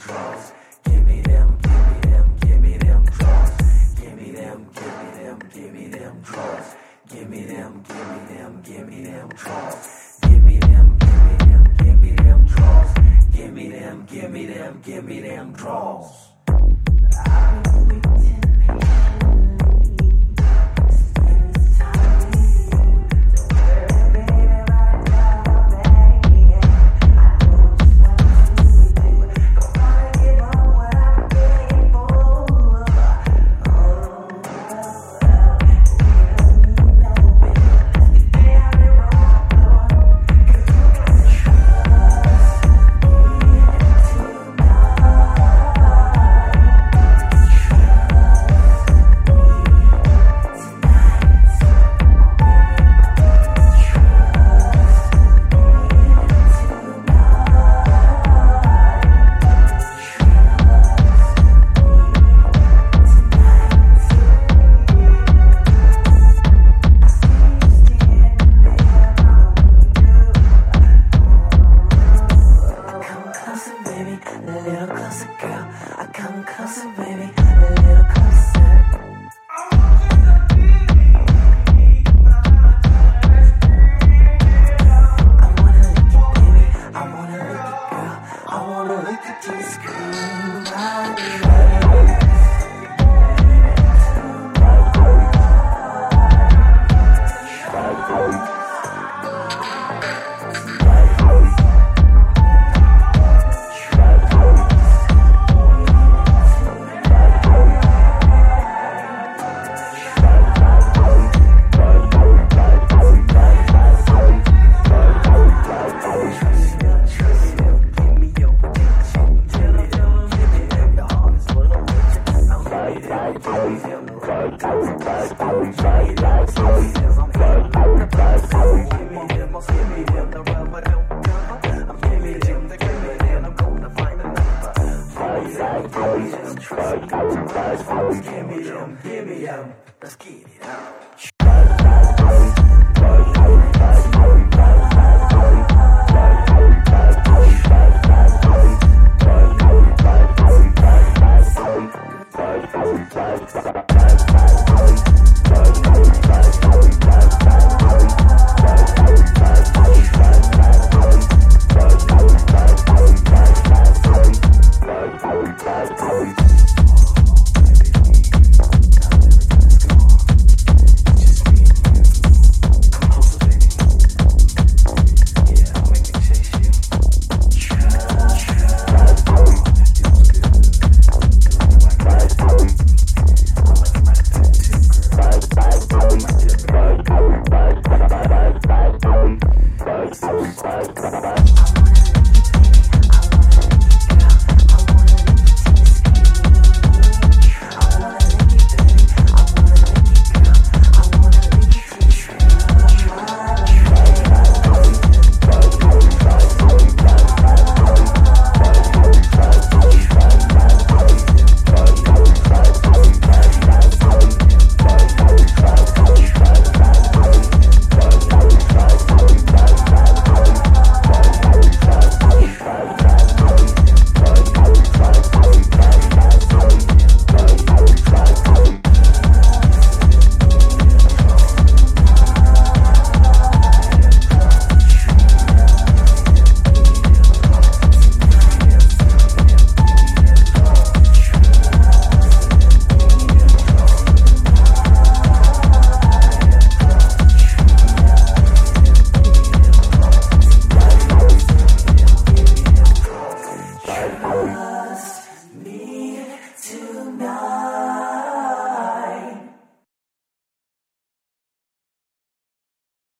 drums. Give me them, give me them, give me them drugs. Give me them, give me them, give me them drugs. Give me them, give me them, give me them drugs. Give me them, give me them, give me them drugs. Give me them, give me them, give me them drugs. Closer, baby, me them. Give me them. Give me them. Let's get it out.